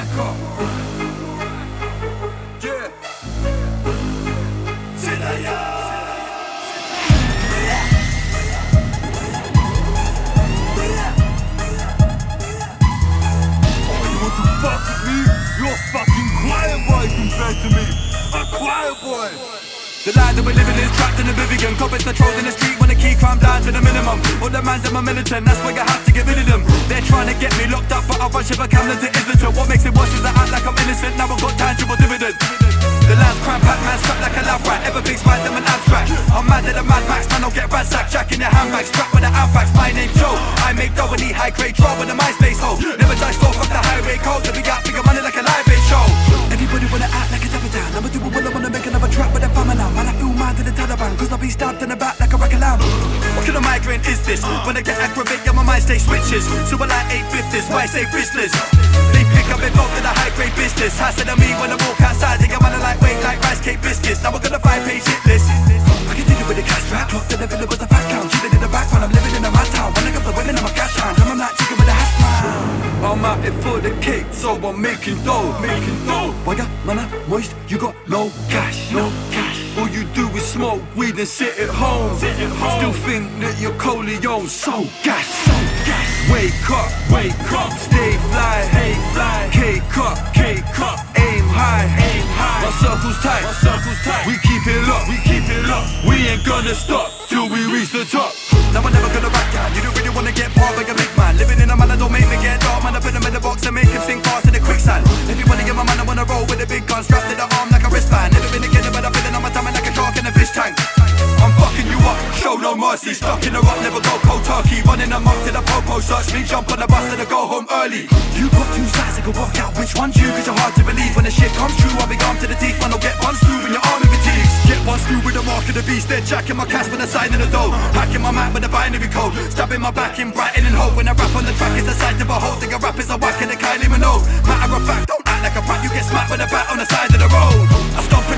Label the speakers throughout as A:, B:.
A: Barraka. Yeah. Zediyah. Oh, fuck with me, you're fucking quiet boy compared to me. A quiet boy the Vivian. Coppers patrols in a vivigion. Copets and trolls in the street when the key crime down to the minimum. All the mans, I'm a militant, that's why I have to get rid of them. They're trying to get me locked up, but I run Shiver Camden to Islington. What makes it worse is I act like I'm innocent, now I've got tangible dividend. The land's cramp packed, man, strapped like a lab rat. Everything's right, them an abstract. I'm mad at the Mad Max, man, I'll get ransacked. Jack in your handbag, strapped with the Anthrax. My name's Joe. I make dough and high grade draw with the MySpace hoe. Never die store, fuck the highway code. Till we got I'ma do well, I wanna make another trap with a famine now. Man, I feel mad to the Taliban, cause I'll be stabbed in the back like a racket lamb. What kind of migraine is this? When I get aggravate, yeah, my mind stays switches. So I like 850s, why I say business? They pick up involved in the high grade business. Hassle to me when I walk outside, they get money like weight like rice cake biscuits. Now we're gonna five page hit list. I continue with the cash trap, clocked in the villa a I'm out here for the cake, so I'm making dough, making dough. Why got man, moist, you got no cash, no cash. All you do is smoke weed and sit at home. Sit at home. Still think that you're Corleone, so gas, so gas. Wake up, wake up, stay fly, stay fly. Cake up, cake up, aim high, aim high. My circle's tight, my circle's tight. We keep it locked, we keep it locked. We ain't gonna stop till we reach the top. Now I'm never show. Stuck in the rock, never go cold turkey. Running amok to the popo, search me, jump on the bus and I go home early. You got two sides, I can work out which one's you. Cause you're hard to believe when the shit comes true. I'll be armed to the teeth, man, I'll get one screw when your army fatigues. Get one screw with the mark of the beast, then jacking my cash with a sign in the dough. Hacking my mat with a binary code. Stabbing my back in Brighton and Hove. When I rap on the track, it's a sight to behold. Think a rap is a whack and a Kylie Minogue. Matter of fact, don't act like a prat, you get smacked with a bat on the side of the road. I stomp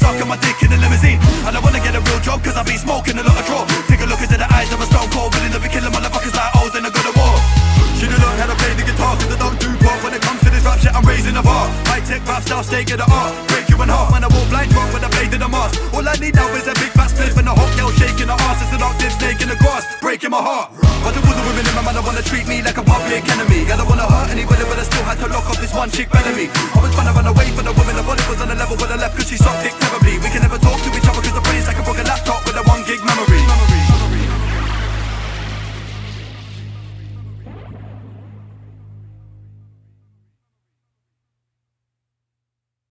A: sucking my dick in a limousine. And I wanna get a real job, cause I be smoking a lot of draw. Take a look into the eyes of a stone cold villain that be killing motherfuckers like old in a good of war. Should've learned how to play the guitar, cause I don't do pop. When it comes to this rap shit, I'm raising the bar. High tech rap style, stay at the art. Break you in half, when I walk blind drunk with a blade in the mask. All I need now is a big fat spliff and a hot girl shaking her ass. It's an octave snake in the grass, breaking my heart. But the other women in my man, I wanna treat me like a public enemy. This one chick better me. I was trying to run away from the woman, the body was on the level with the left, cause she sucked dick terribly. We can never talk to